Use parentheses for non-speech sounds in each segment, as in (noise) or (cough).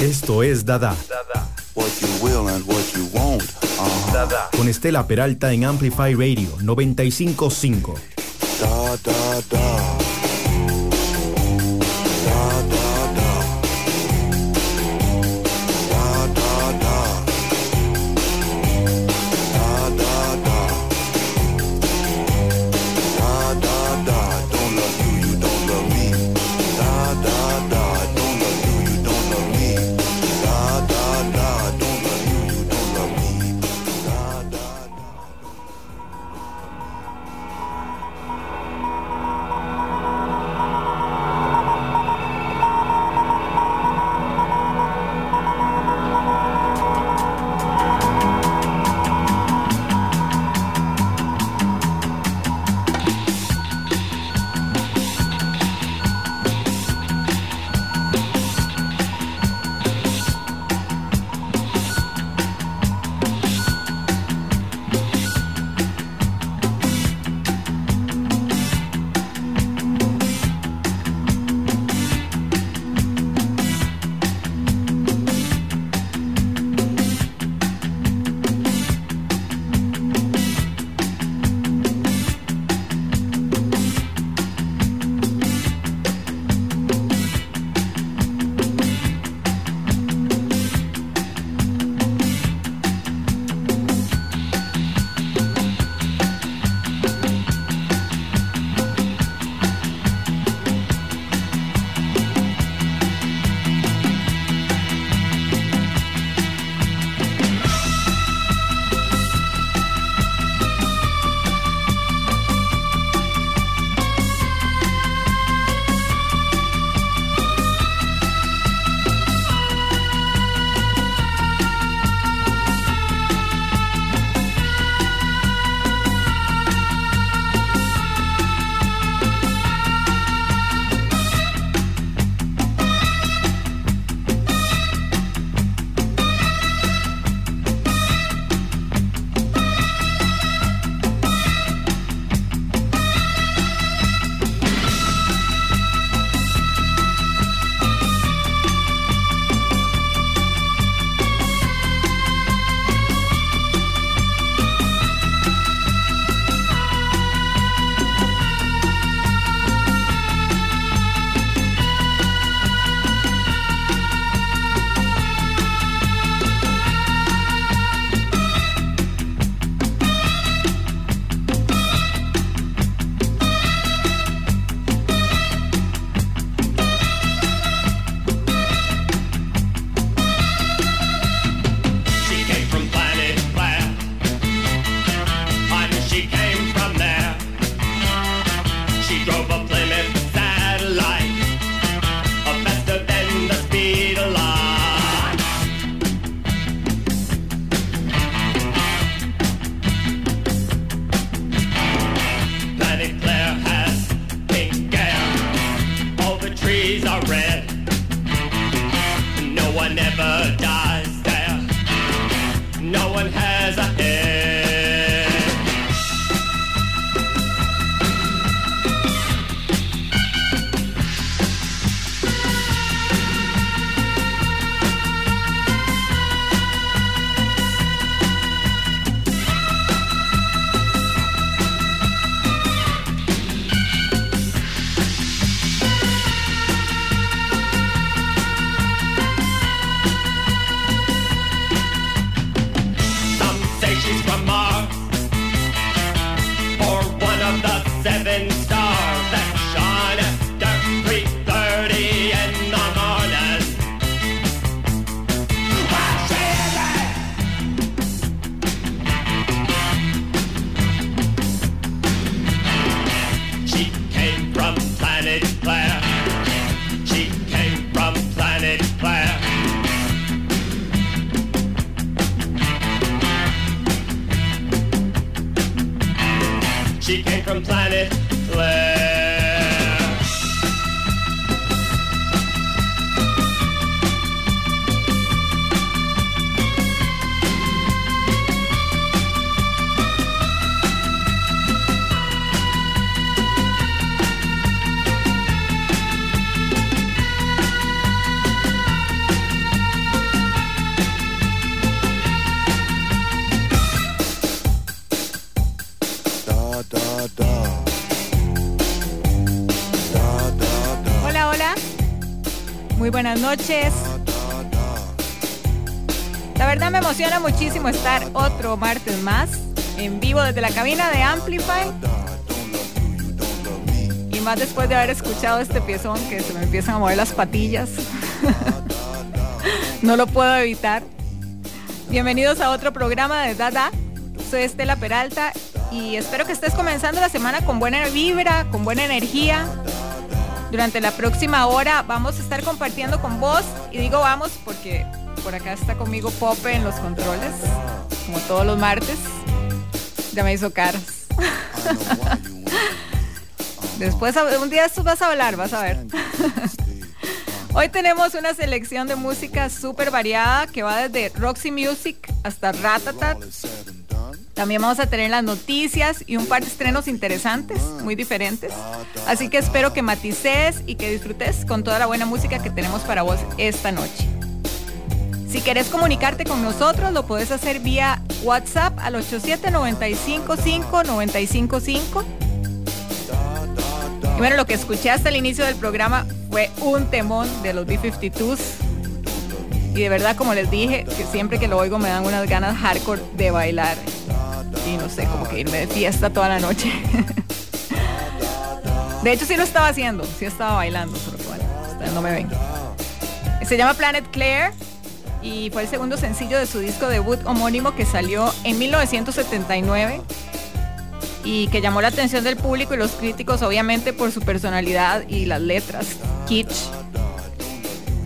Esto es Dada. Dada. What you will and what you won't. Uh -huh. Dada. Con Estela Peralta en Amplify Radio 955. Da, da, da. Noches. La verdad me emociona muchísimo estar otro martes más en vivo desde la cabina de Amplify. Y más después de haber escuchado este piezón que se me empiezan a mover las patillas. (laughs) no lo puedo evitar. Bienvenidos a otro programa de Dada. Soy Estela Peralta y espero que estés comenzando la semana con buena vibra, con buena energía. Durante la próxima hora vamos a estar compartiendo con vos y digo vamos porque por acá está conmigo Pope en los controles, como todos los martes. Ya me hizo caras. (laughs) Después, un día vas a hablar, vas a ver. (laughs) Hoy tenemos una selección de música súper variada que va desde Roxy Music hasta Ratatat. También vamos a tener las noticias y un par de estrenos interesantes, muy diferentes. Así que espero que matices y que disfrutes con toda la buena música que tenemos para vos esta noche. Si querés comunicarte con nosotros, lo puedes hacer vía WhatsApp al 87955955. Y bueno, lo que escuché hasta el inicio del programa fue un temón de los B-52s. Y de verdad, como les dije, que siempre que lo oigo me dan unas ganas hardcore de bailar. Y no sé, como que irme de fiesta toda la noche. (laughs) De hecho, sí lo estaba haciendo, sí estaba bailando, solo que bueno, no me ven. Se llama Planet Claire y fue el segundo sencillo de su disco debut homónimo que salió en 1979 y que llamó la atención del público y los críticos obviamente por su personalidad y las letras, kitsch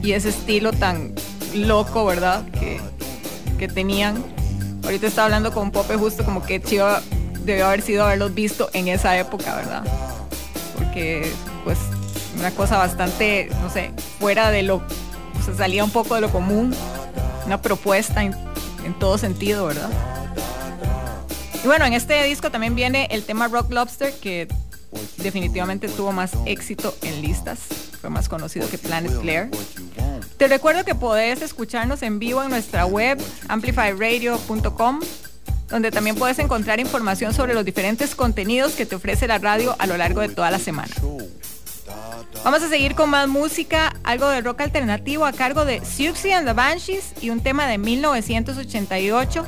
y ese estilo tan loco, ¿verdad? Que, que tenían. Ahorita estaba hablando con Pope justo como que chido debió haber sido haberlos visto en esa época, ¿verdad? Porque pues una cosa bastante, no sé, fuera de lo, salía un poco de lo común una propuesta en, todo sentido, ¿verdad? Y bueno, en este disco también viene el tema Rock Lobster, que definitivamente tuvo más éxito en listas, fue más conocido que Planet Claire. Te recuerdo que podés escucharnos en vivo en nuestra web amplifyradio.com, donde también puedes encontrar información sobre los diferentes contenidos que te ofrece la radio a lo largo de toda la semana. Vamos a seguir con más música, algo de rock alternativo a cargo de Siouxsie and the Banshees y un tema de 1988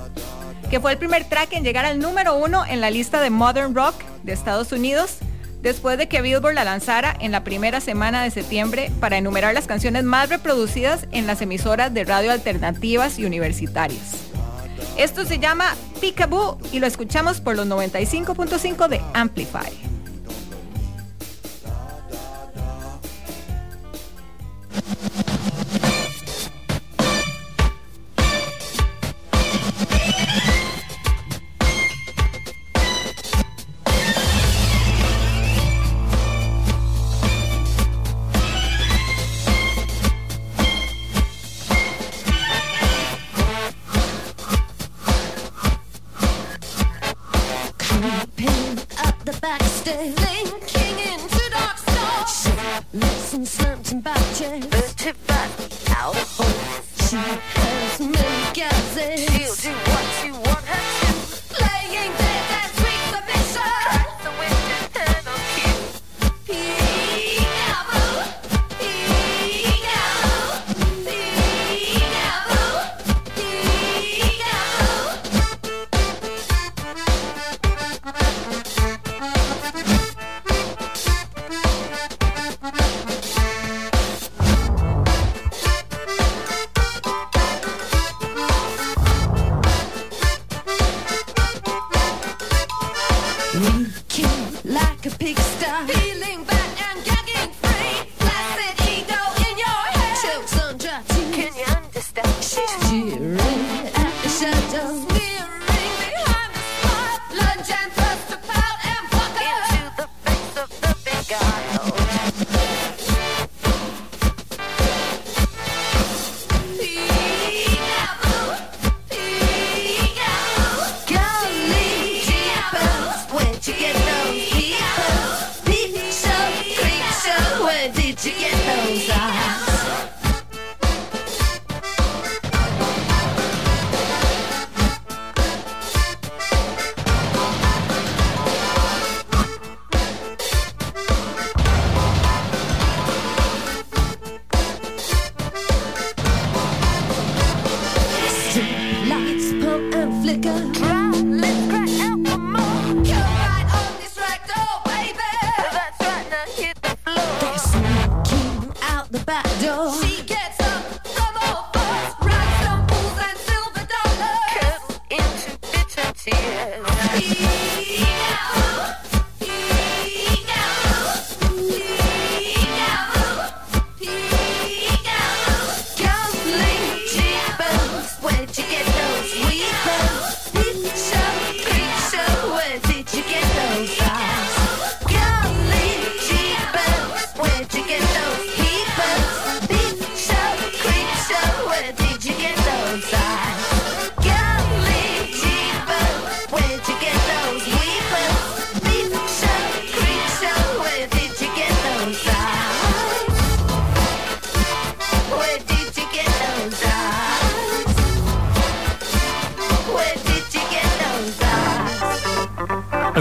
que fue el primer track en llegar al número uno en la lista de Modern Rock de Estados Unidos después de que Billboard la lanzara en la primera semana de septiembre para enumerar las canciones más reproducidas en las emisoras de radio alternativas y universitarias. Esto se llama Peekaboo y lo escuchamos por los 95.5 de Amplify.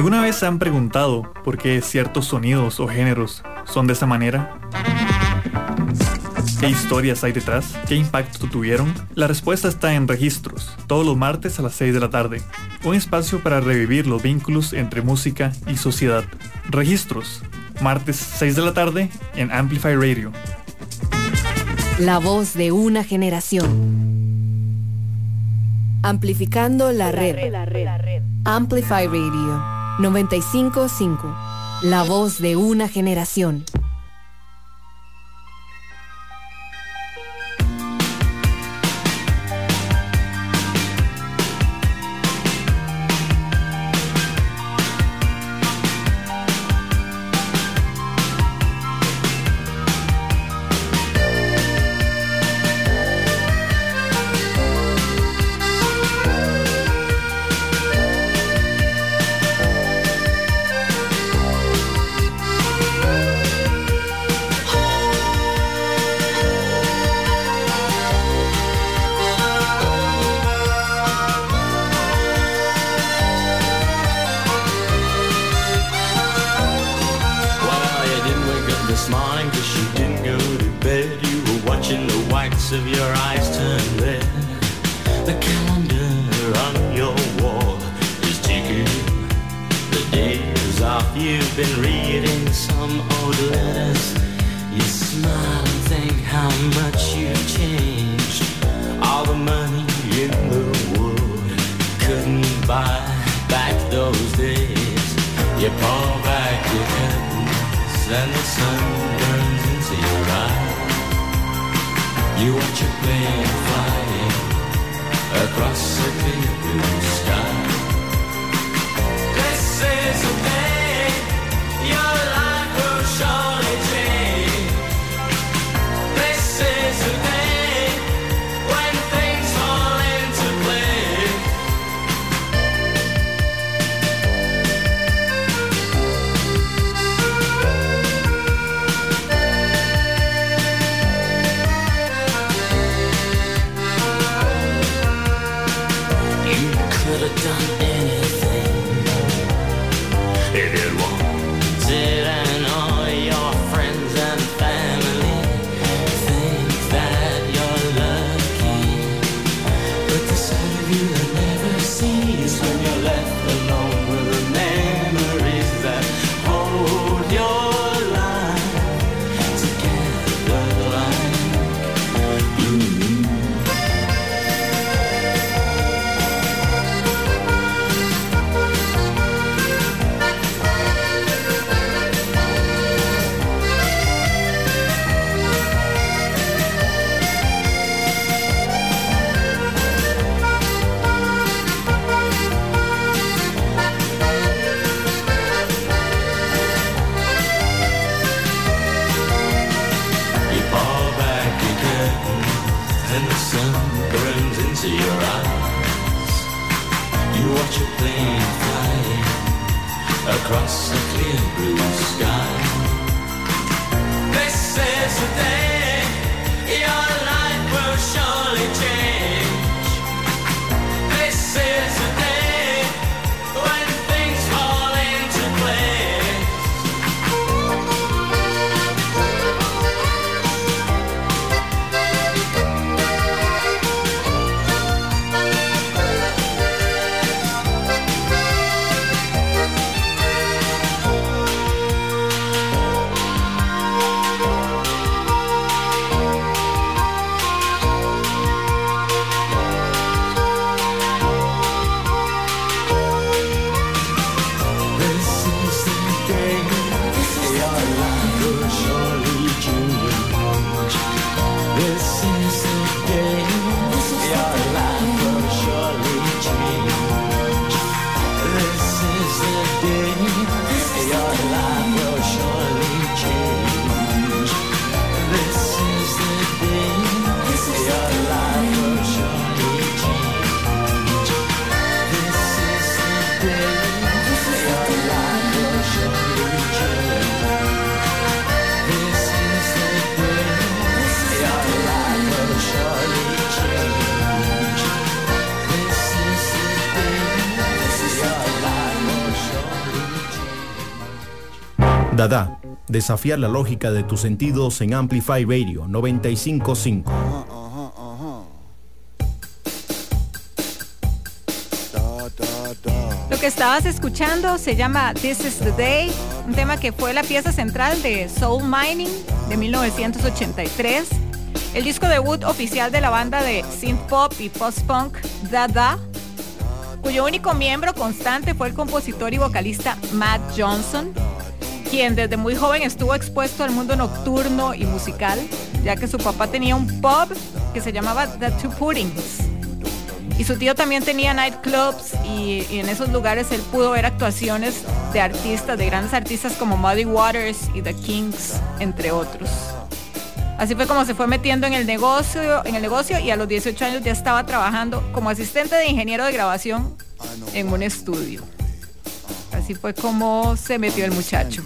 ¿Alguna vez se han preguntado por qué ciertos sonidos o géneros son de esa manera? ¿Qué historias hay detrás? ¿Qué impacto tuvieron? La respuesta está en Registros, todos los martes a las 6 de la tarde. Un espacio para revivir los vínculos entre música y sociedad. Registros, martes 6 de la tarde en Amplify Radio. La voz de una generación. Amplificando la red. Amplify Radio 955. La voz de una generación. off. You've been reading some old letters. You smile and think how much you've changed. All the money in the world couldn't buy back those days. You pull back your curtains and the sun burns into your eyes. You watch a plane flying across a clear blue sky. This is a and the sun burns into your eyes. You watch a plane flying across a clear blue sky. This is the day. Dada, desafiar la lógica de tus sentidos en Amplify Radio 955. Lo que estabas escuchando se llama This is the Day, un tema que fue la pieza central de Soul Mining de 1983, el disco debut oficial de la banda de synth pop y post-punk Dada, cuyo único miembro constante fue el compositor y vocalista Matt Johnson, quien desde muy joven estuvo expuesto al mundo nocturno y musical, ya que su papá tenía un pub que se llamaba The Two Puddings. Y su tío también tenía nightclubs y, y, en esos lugares él pudo ver actuaciones de artistas, de grandes artistas como Muddy Waters y The Kings, entre otros. Así fue como se fue metiendo en el negocio, en el negocio y a los 18 años ya estaba trabajando como asistente de ingeniero de grabación en un estudio. Así fue como se metió el muchacho.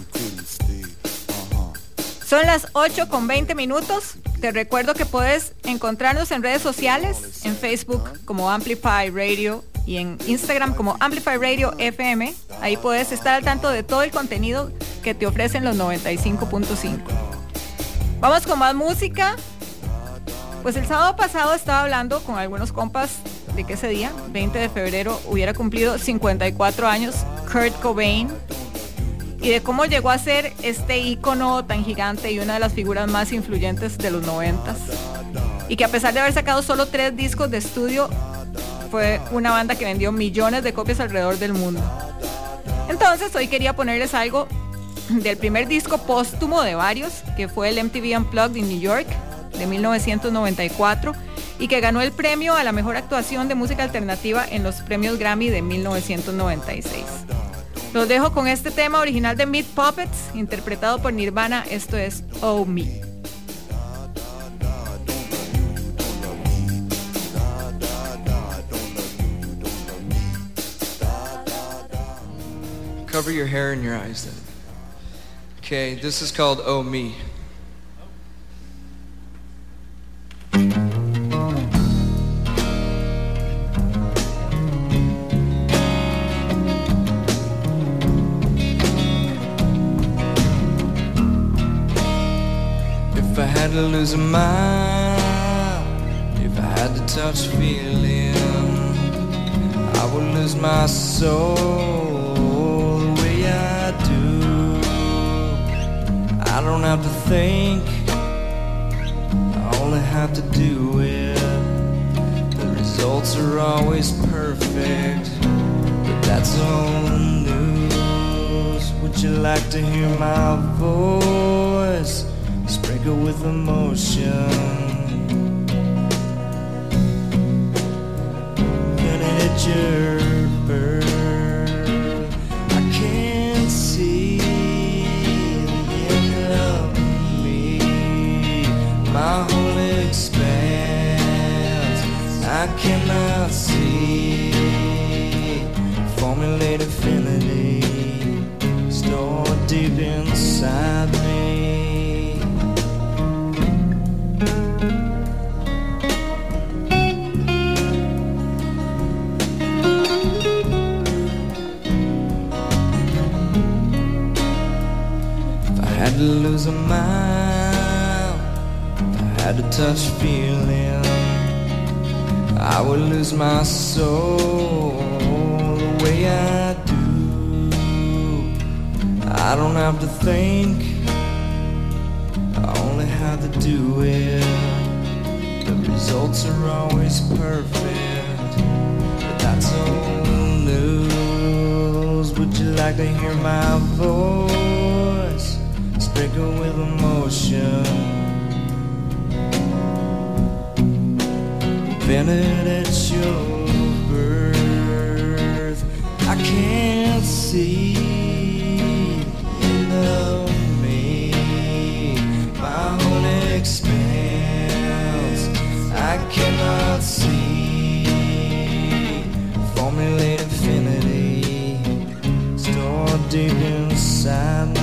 Son las 8 con 20 minutos. Te recuerdo que puedes encontrarnos en redes sociales, en Facebook como Amplify Radio y en Instagram como Amplify Radio FM. Ahí puedes estar al tanto de todo el contenido que te ofrecen los 95.5. Vamos con más música. Pues el sábado pasado estaba hablando con algunos compas que ese día, 20 de febrero, hubiera cumplido 54 años Kurt Cobain, y de cómo llegó a ser este ícono tan gigante y una de las figuras más influyentes de los noventas. Y que a pesar de haber sacado solo tres discos de estudio, fue una banda que vendió millones de copias alrededor del mundo. Entonces hoy quería ponerles algo del primer disco póstumo de varios, que fue el MTV Unplugged in New York de 1994 y que ganó el premio a la mejor actuación de música alternativa en los premios Grammy de 1996. Los dejo con este tema original de Meat Puppets, interpretado por Nirvana. Esto es Oh Me. Cover your hair and your eyes then. Okay, this is called Oh Me. To lose a mind, if I had to touch feeling, I would lose my soul the way I do. I don't have to think, I only have to do it. The results are always perfect, but that's old news. Would you like to hear my voice? Sprinkle with emotion. It hit your bird? I can't see the end of me. My whole expanse, I cannot see. Formulate infinity, stored deep inside a mile. I had to touch feeling, I would lose my soul the way I do. I don't have to think, I only have to do it. The results are always perfect, but that's old news. Would you like to hear my voice? Sprinkle with emotion. Invented at your birth. I can't see my own. I cannot see. Formulate infinity stored deep inside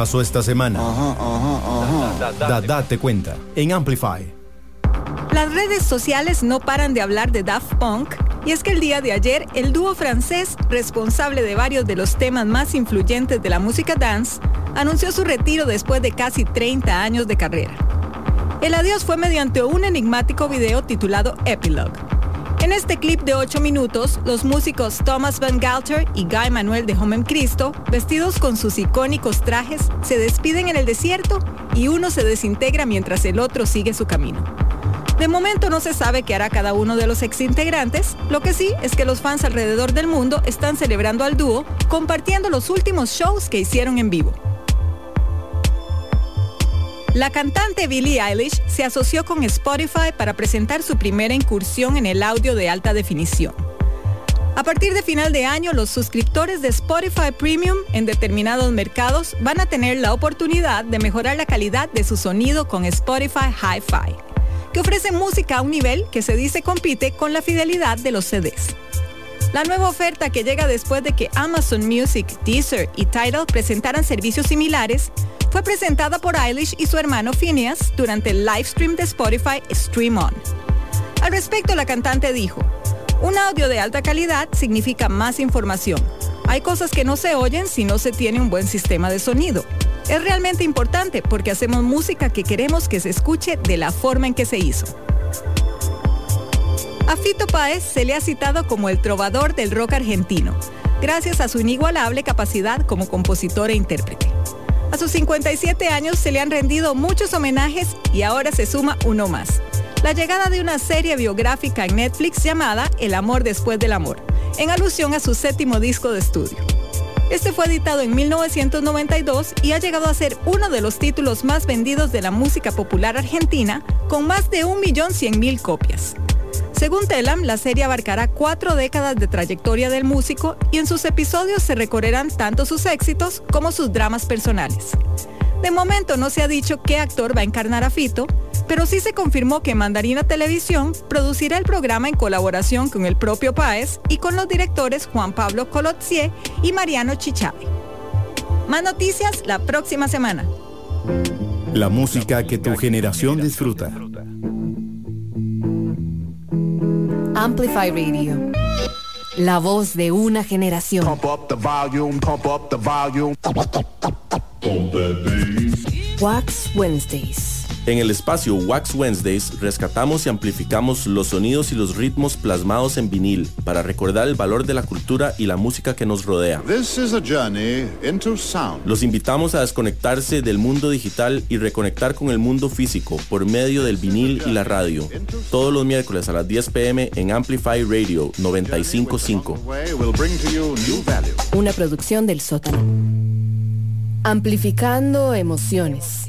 pasó esta semana? Dada te cuenta en Amplify. Las redes sociales no paran de hablar de Daft Punk y es que el día de ayer el dúo francés, responsable de varios de los temas más influyentes de la música dance, anunció su retiro después de casi 30 años de carrera. El adiós fue mediante un enigmático video titulado Epilogue. En este clip de 8 minutos, los músicos Thomas Van Galter y Guy Manuel de Homem Cristo, vestidos con sus icónicos trajes, se despiden en el desierto y uno se desintegra mientras el otro sigue su camino. De momento no se sabe qué hará cada uno de los exintegrantes, lo que sí es que los fans alrededor del mundo están celebrando al dúo compartiendo los últimos shows que hicieron en vivo. La cantante Billie Eilish se asoció con Spotify para presentar su primera incursión en el audio de alta definición. A partir de final de año, los suscriptores de Spotify Premium en determinados mercados van a tener la oportunidad de mejorar la calidad de su sonido con Spotify Hi-Fi, que ofrece música a un nivel que se dice compite con la fidelidad de los CDs. La nueva oferta que llega después de que Amazon Music, Deezer y Tidal presentaran servicios similares fue presentada por Eilish y su hermano Phineas durante el live stream de Spotify Stream On. Al respecto, la cantante dijo, un audio de alta calidad significa más información. Hay cosas que no se oyen si no se tiene un buen sistema de sonido. Es realmente importante porque hacemos música que queremos que se escuche de la forma en que se hizo. A Fito Páez se le ha citado como el trovador del rock argentino, gracias a su inigualable capacidad como compositor e intérprete. A sus 57 años se le han rendido muchos homenajes y ahora se suma uno más. La llegada de una serie biográfica en Netflix llamada El amor después del amor, en alusión a su séptimo disco de estudio. Este fue editado en 1992 y ha llegado a ser uno de los títulos más vendidos de la música popular argentina, con más de 1.100.000 copias. Según Telam, la serie abarcará cuatro décadas de trayectoria del músico y en sus episodios se recorrerán tanto sus éxitos como sus dramas personales. De momento no se ha dicho qué actor va a encarnar a Fito, pero sí se confirmó que Mandarina Televisión producirá el programa en colaboración con el propio Páez y con los directores Juan Pablo Colotzier y Mariano Chichave. Más noticias la próxima semana. La música que tu generación disfruta. Amplify Radio. La voz de una generación. Pump up the volume, pump up the volume. Wax Wednesdays. En el espacio Wax Wednesdays rescatamos y amplificamos los sonidos y los ritmos plasmados en vinil para recordar el valor de la cultura y la música que nos rodea. This is a journey into sound. Los invitamos a desconectarse del mundo digital y reconectar con el mundo físico por medio del vinil y la radio. Todos los miércoles a las 10 pm en Amplify Radio 955. Will bring to you new value. Una producción del sótano. Amplificando emociones.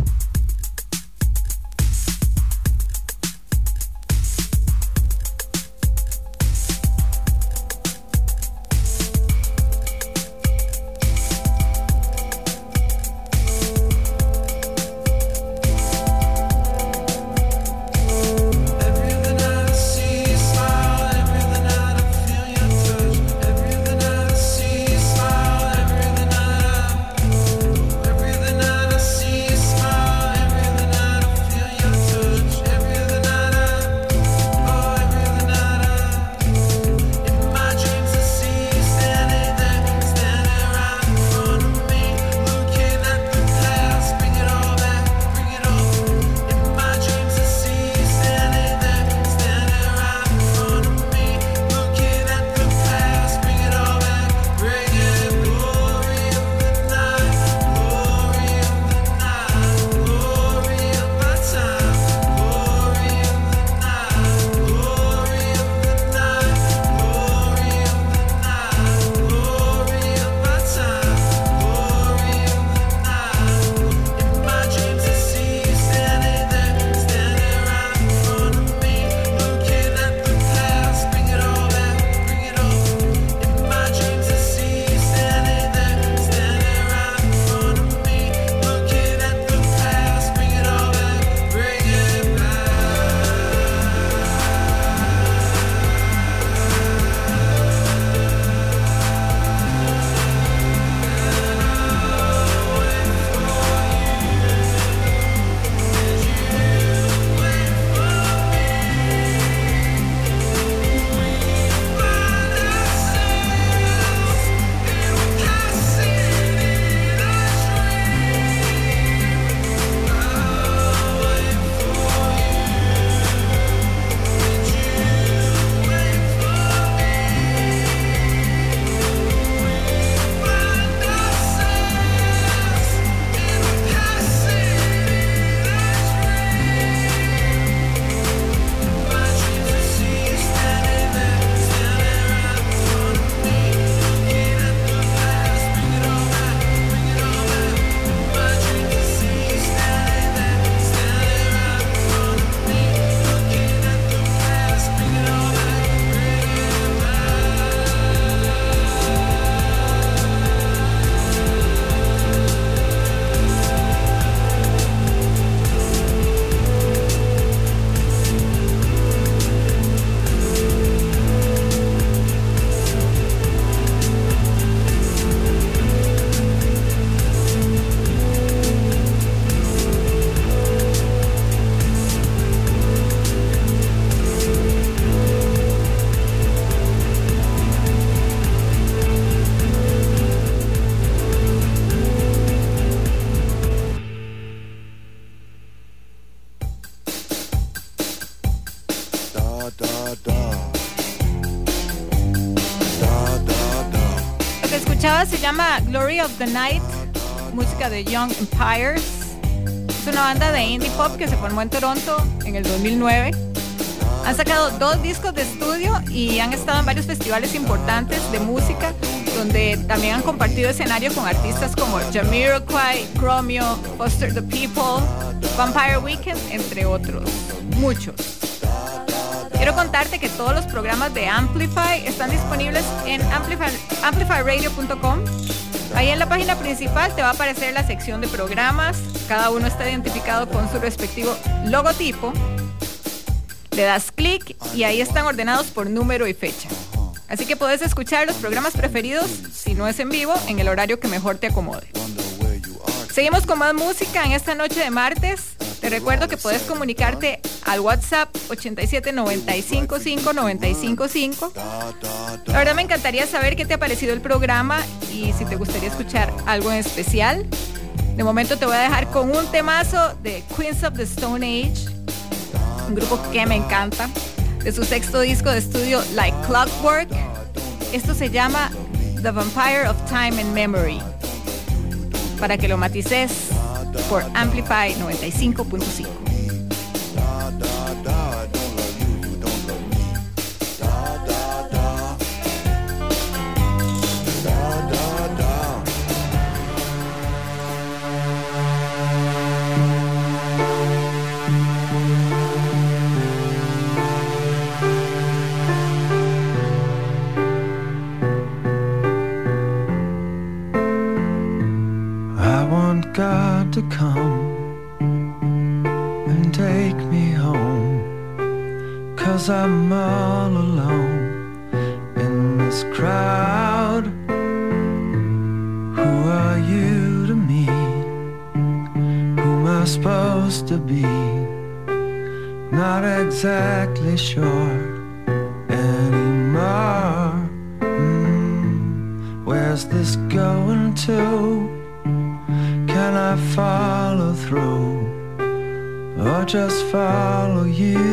Se llama Glory of the Night, música de Young Empires. Es una banda de indie pop que se formó en Toronto en el 2009. Han sacado dos discos de estudio y han estado en varios festivales importantes de música, donde también han compartido escenario con artistas como Jamiroquai, Chromio, Foster the People, Vampire Weekend, entre otros. Muchos. Quiero contarte que todos los programas de Amplify están disponibles en amplify, amplifyradio.com. Ahí en la página principal te va a aparecer la sección de programas. Cada uno está identificado con su respectivo logotipo. Le das clic y ahí están ordenados por número y fecha. Así que puedes escuchar los programas preferidos, si no es en vivo, en el horario que mejor te acomode. Seguimos con más música en esta noche de martes. Te recuerdo que puedes comunicarte al WhatsApp 87955955. La verdad me encantaría saber qué te ha parecido el programa y si te gustaría escuchar algo en especial. De momento te voy a dejar con un temazo de Queens of the Stone Age, un grupo que me encanta, de su sexto disco de estudio Like Clockwork. Esto se llama The Vampire of Time and Memory. Para que lo matices por Amplify 95.5. just follow you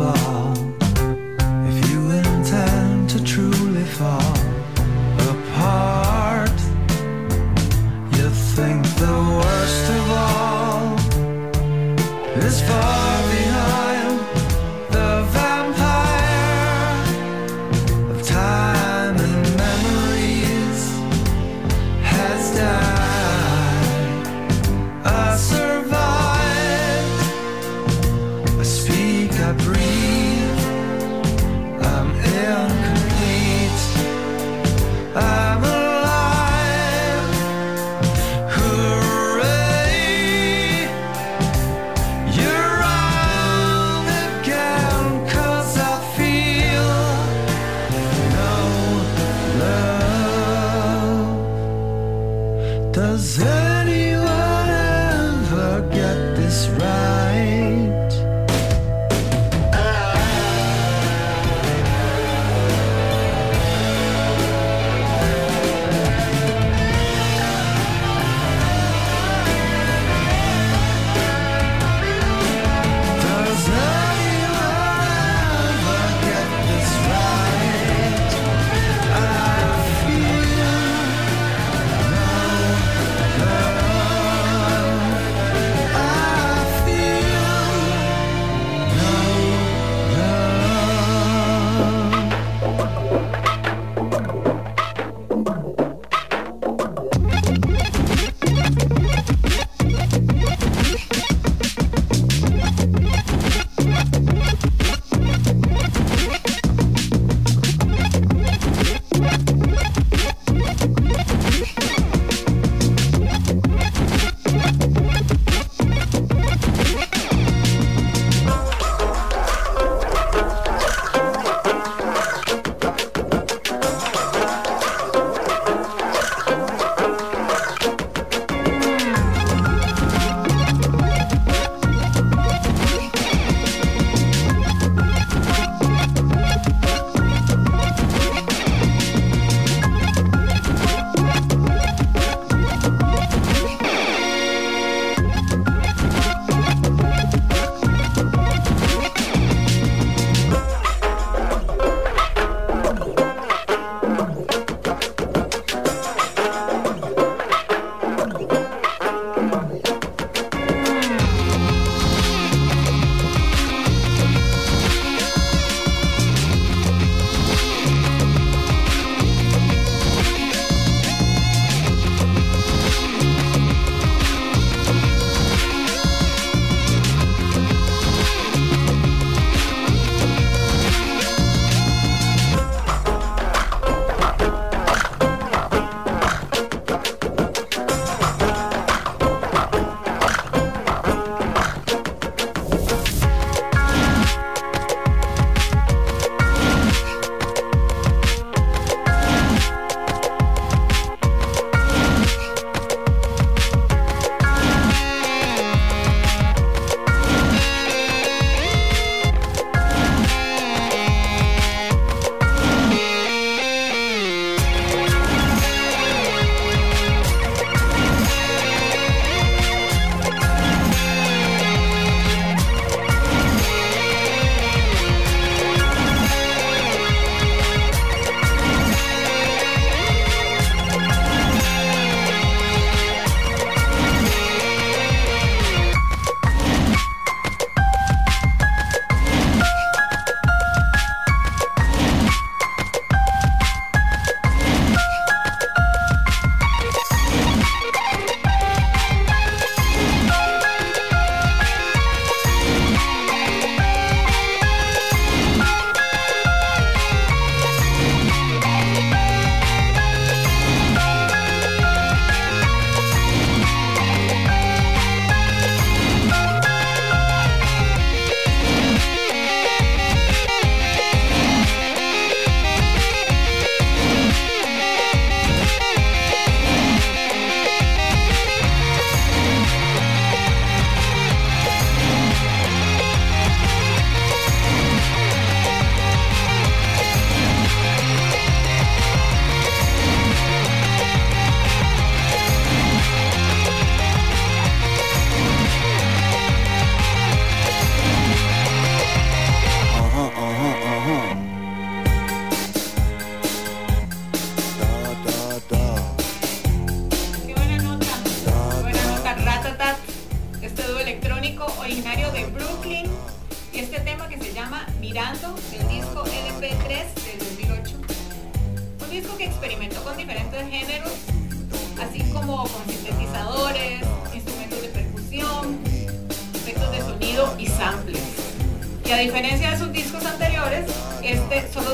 of all. If you intend to truly fall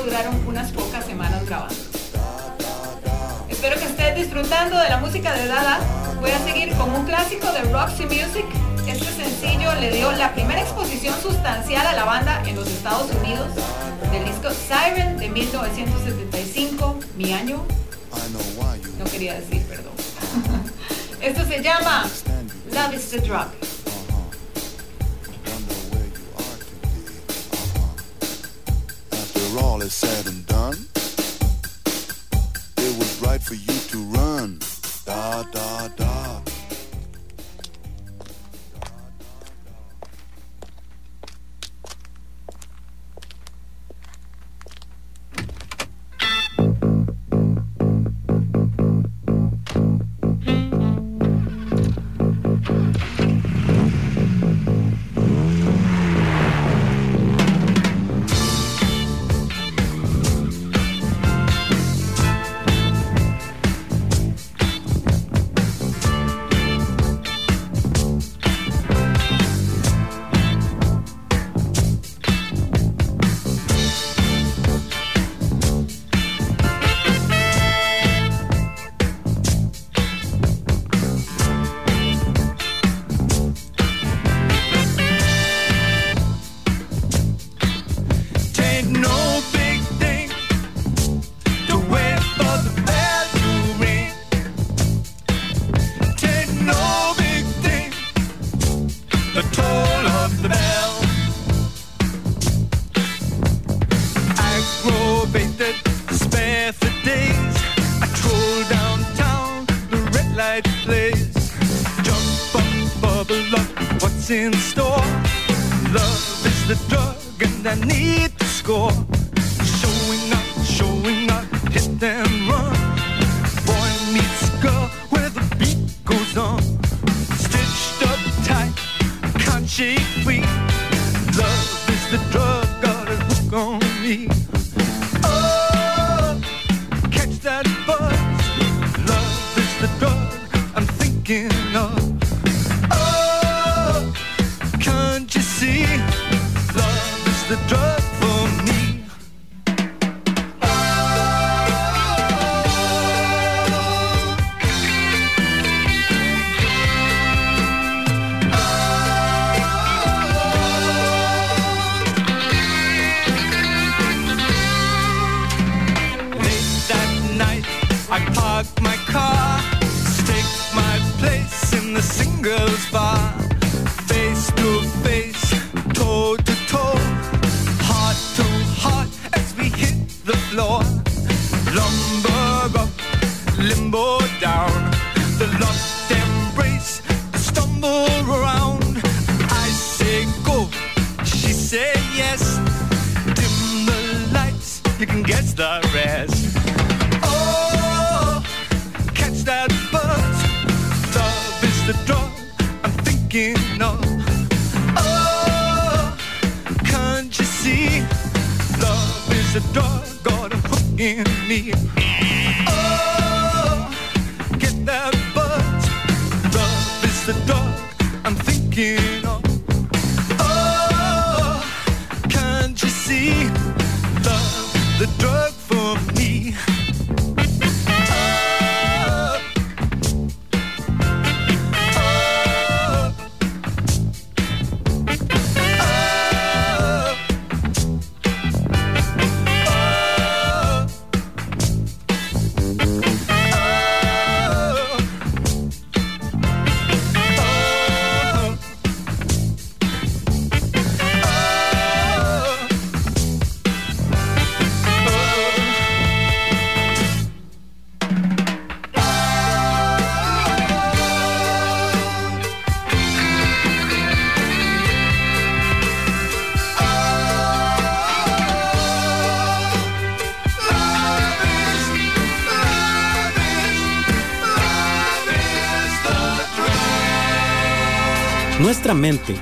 duraron unas pocas semanas grabando. Espero que estés disfrutando de la música de Dada. Voy a seguir con un clásico de Roxy Music. Este sencillo le dio la primera exposición sustancial a la banda en los Estados Unidos del disco Siren de 1975, mi año. No quería decir, perdón. (laughs) Esto se llama Love is the Drug. all is said and done, it was right for you to run. Da da da. right place. Jump up, bubble up, what's in store? Love is the drug, and I need to score.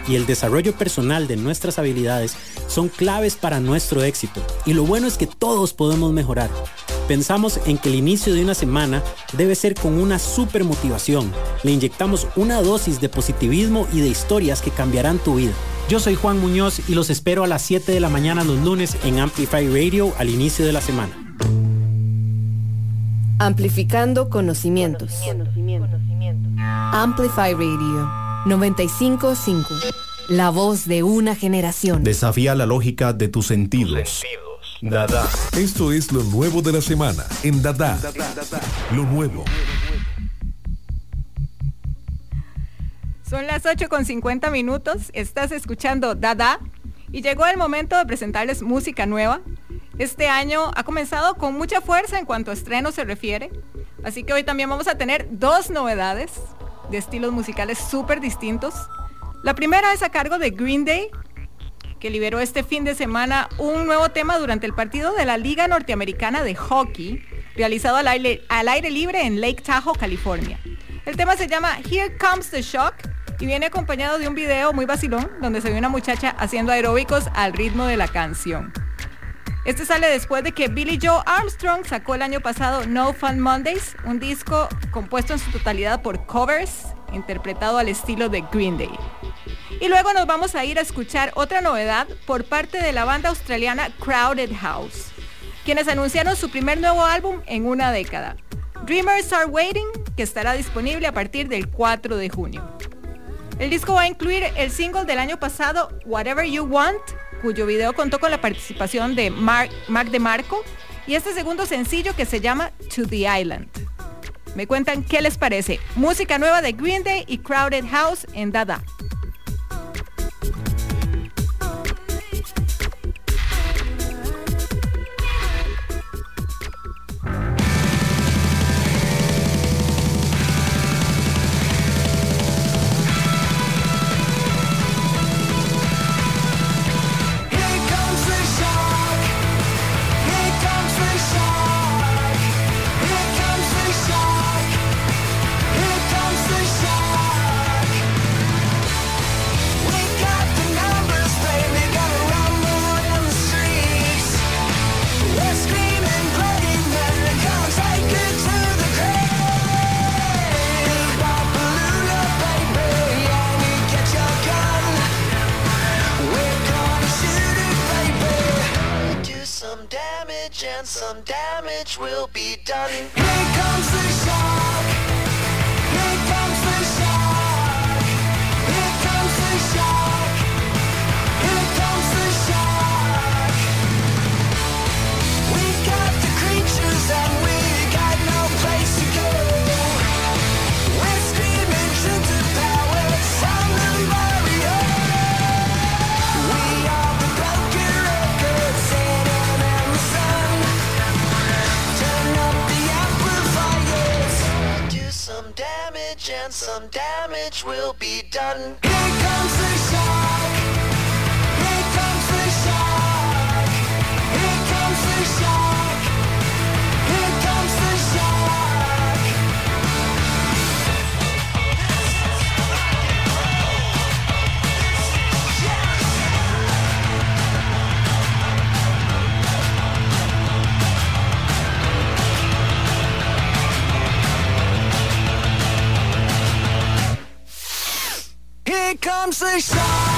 Y el desarrollo personal de nuestras habilidades son claves para nuestro éxito y lo bueno es que todos podemos mejorar. Pensamos en que el inicio de una semana debe ser con una super motivación. Le inyectamos una dosis de positivismo y de historias que cambiarán tu vida. Yo soy Juan Muñoz y los espero a las 7 de la mañana los lunes en Amplify Radio al inicio de la semana. Amplificando conocimientos. Amplify Radio 955. La voz de una generación. Desafía la lógica de tus sentidos. Dada. Esto es lo nuevo de la semana en Dada. Lo nuevo. Son las 8 con 50 minutos. Estás escuchando Dada. Y llegó el momento de presentarles música nueva. Este año ha comenzado con mucha fuerza en cuanto a estreno se refiere. Así que hoy también vamos a tener dos novedades de estilos musicales súper distintos. La primera es a cargo de Green Day, que liberó este fin de semana un nuevo tema durante el partido de la Liga Norteamericana de Hockey, realizado al aire, al aire libre en Lake Tahoe, California. El tema se llama Here Comes the Shock y viene acompañado de un video muy vacilón donde se ve una muchacha haciendo aeróbicos al ritmo de la canción. Este sale después de que Billy Joe Armstrong sacó el año pasado No Fun Mondays, un disco compuesto en su totalidad por covers, interpretado al estilo de Green Day. Y luego nos vamos a ir a escuchar otra novedad por parte de la banda australiana Crowded House, quienes anunciaron su primer nuevo álbum en una década, Dreamers Are Waiting, que estará disponible a partir del 4 de junio. El disco va a incluir el single del año pasado, Whatever You Want, cuyo video contó con la participación de Mark, Mark DeMarco, y este segundo sencillo que se llama To the Island. Me cuentan qué les parece. Música nueva de Green Day y Crowded House en Dada. Some damage will be done. Some damage will be done. comes the shark.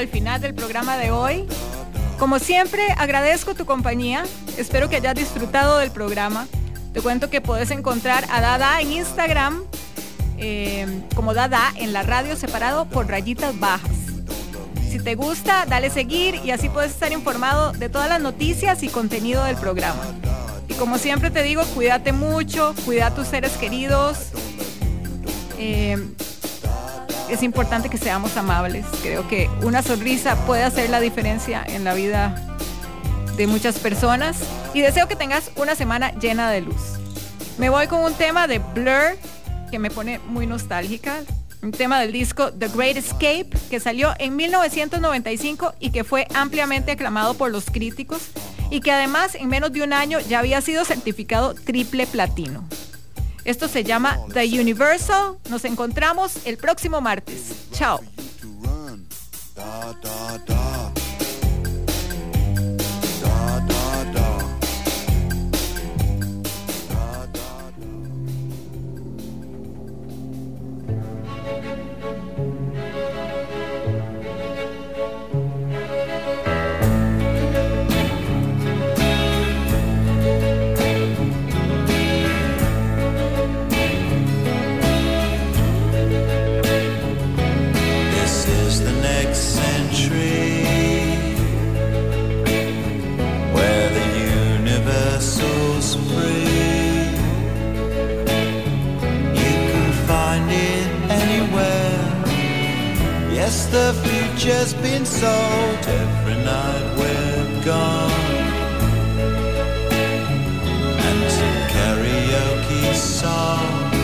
Al final del programa de hoy. Como siempre, agradezco tu compañía. Espero que hayas disfrutado del programa. Te cuento que puedes encontrar a Dada en Instagram eh, como Dada en la radio separado por rayitas bajas. Si te gusta, dale seguir y así puedes estar informado de todas las noticias y contenido del programa. Y como siempre te digo, cuídate mucho, cuida a tus seres queridos. Eh, es importante que seamos amables. Creo que una sonrisa puede hacer la diferencia en la vida de muchas personas. Y deseo que tengas una semana llena de luz. Me voy con un tema de Blur que me pone muy nostálgica. Un tema del disco The Great Escape que salió en 1995 y que fue ampliamente aclamado por los críticos y que además en menos de un año ya había sido certificado triple platino. Esto se llama The Universal. Nos encontramos el próximo martes. Chao. the future's been sold every night we're gone. And some karaoke songs.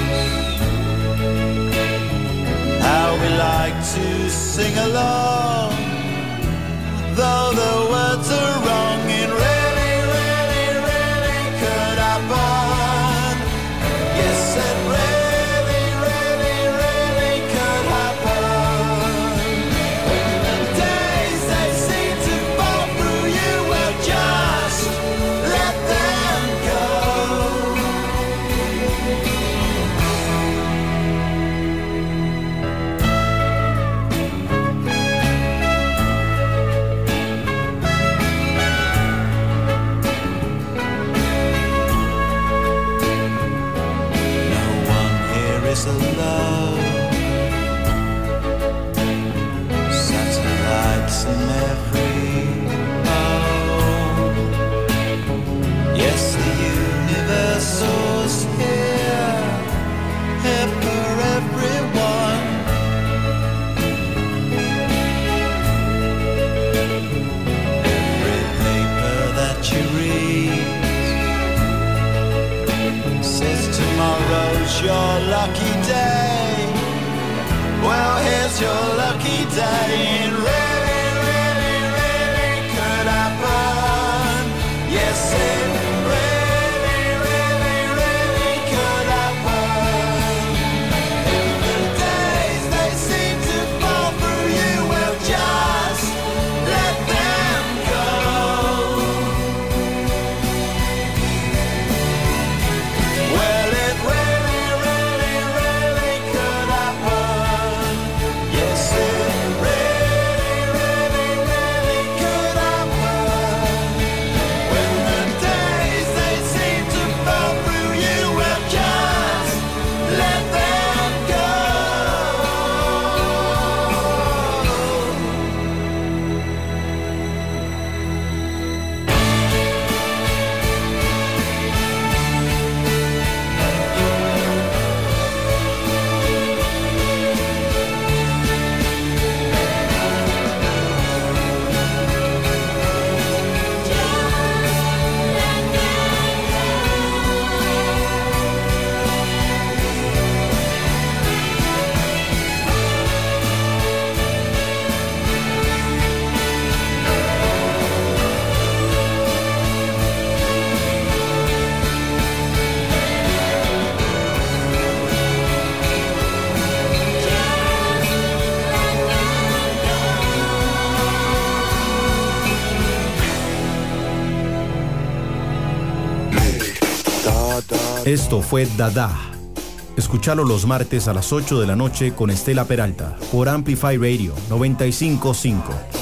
How we like to sing along. die. fue Dada. Escuchalo los martes a las 8 de la noche con Estela Peralta por Amplify Radio 955.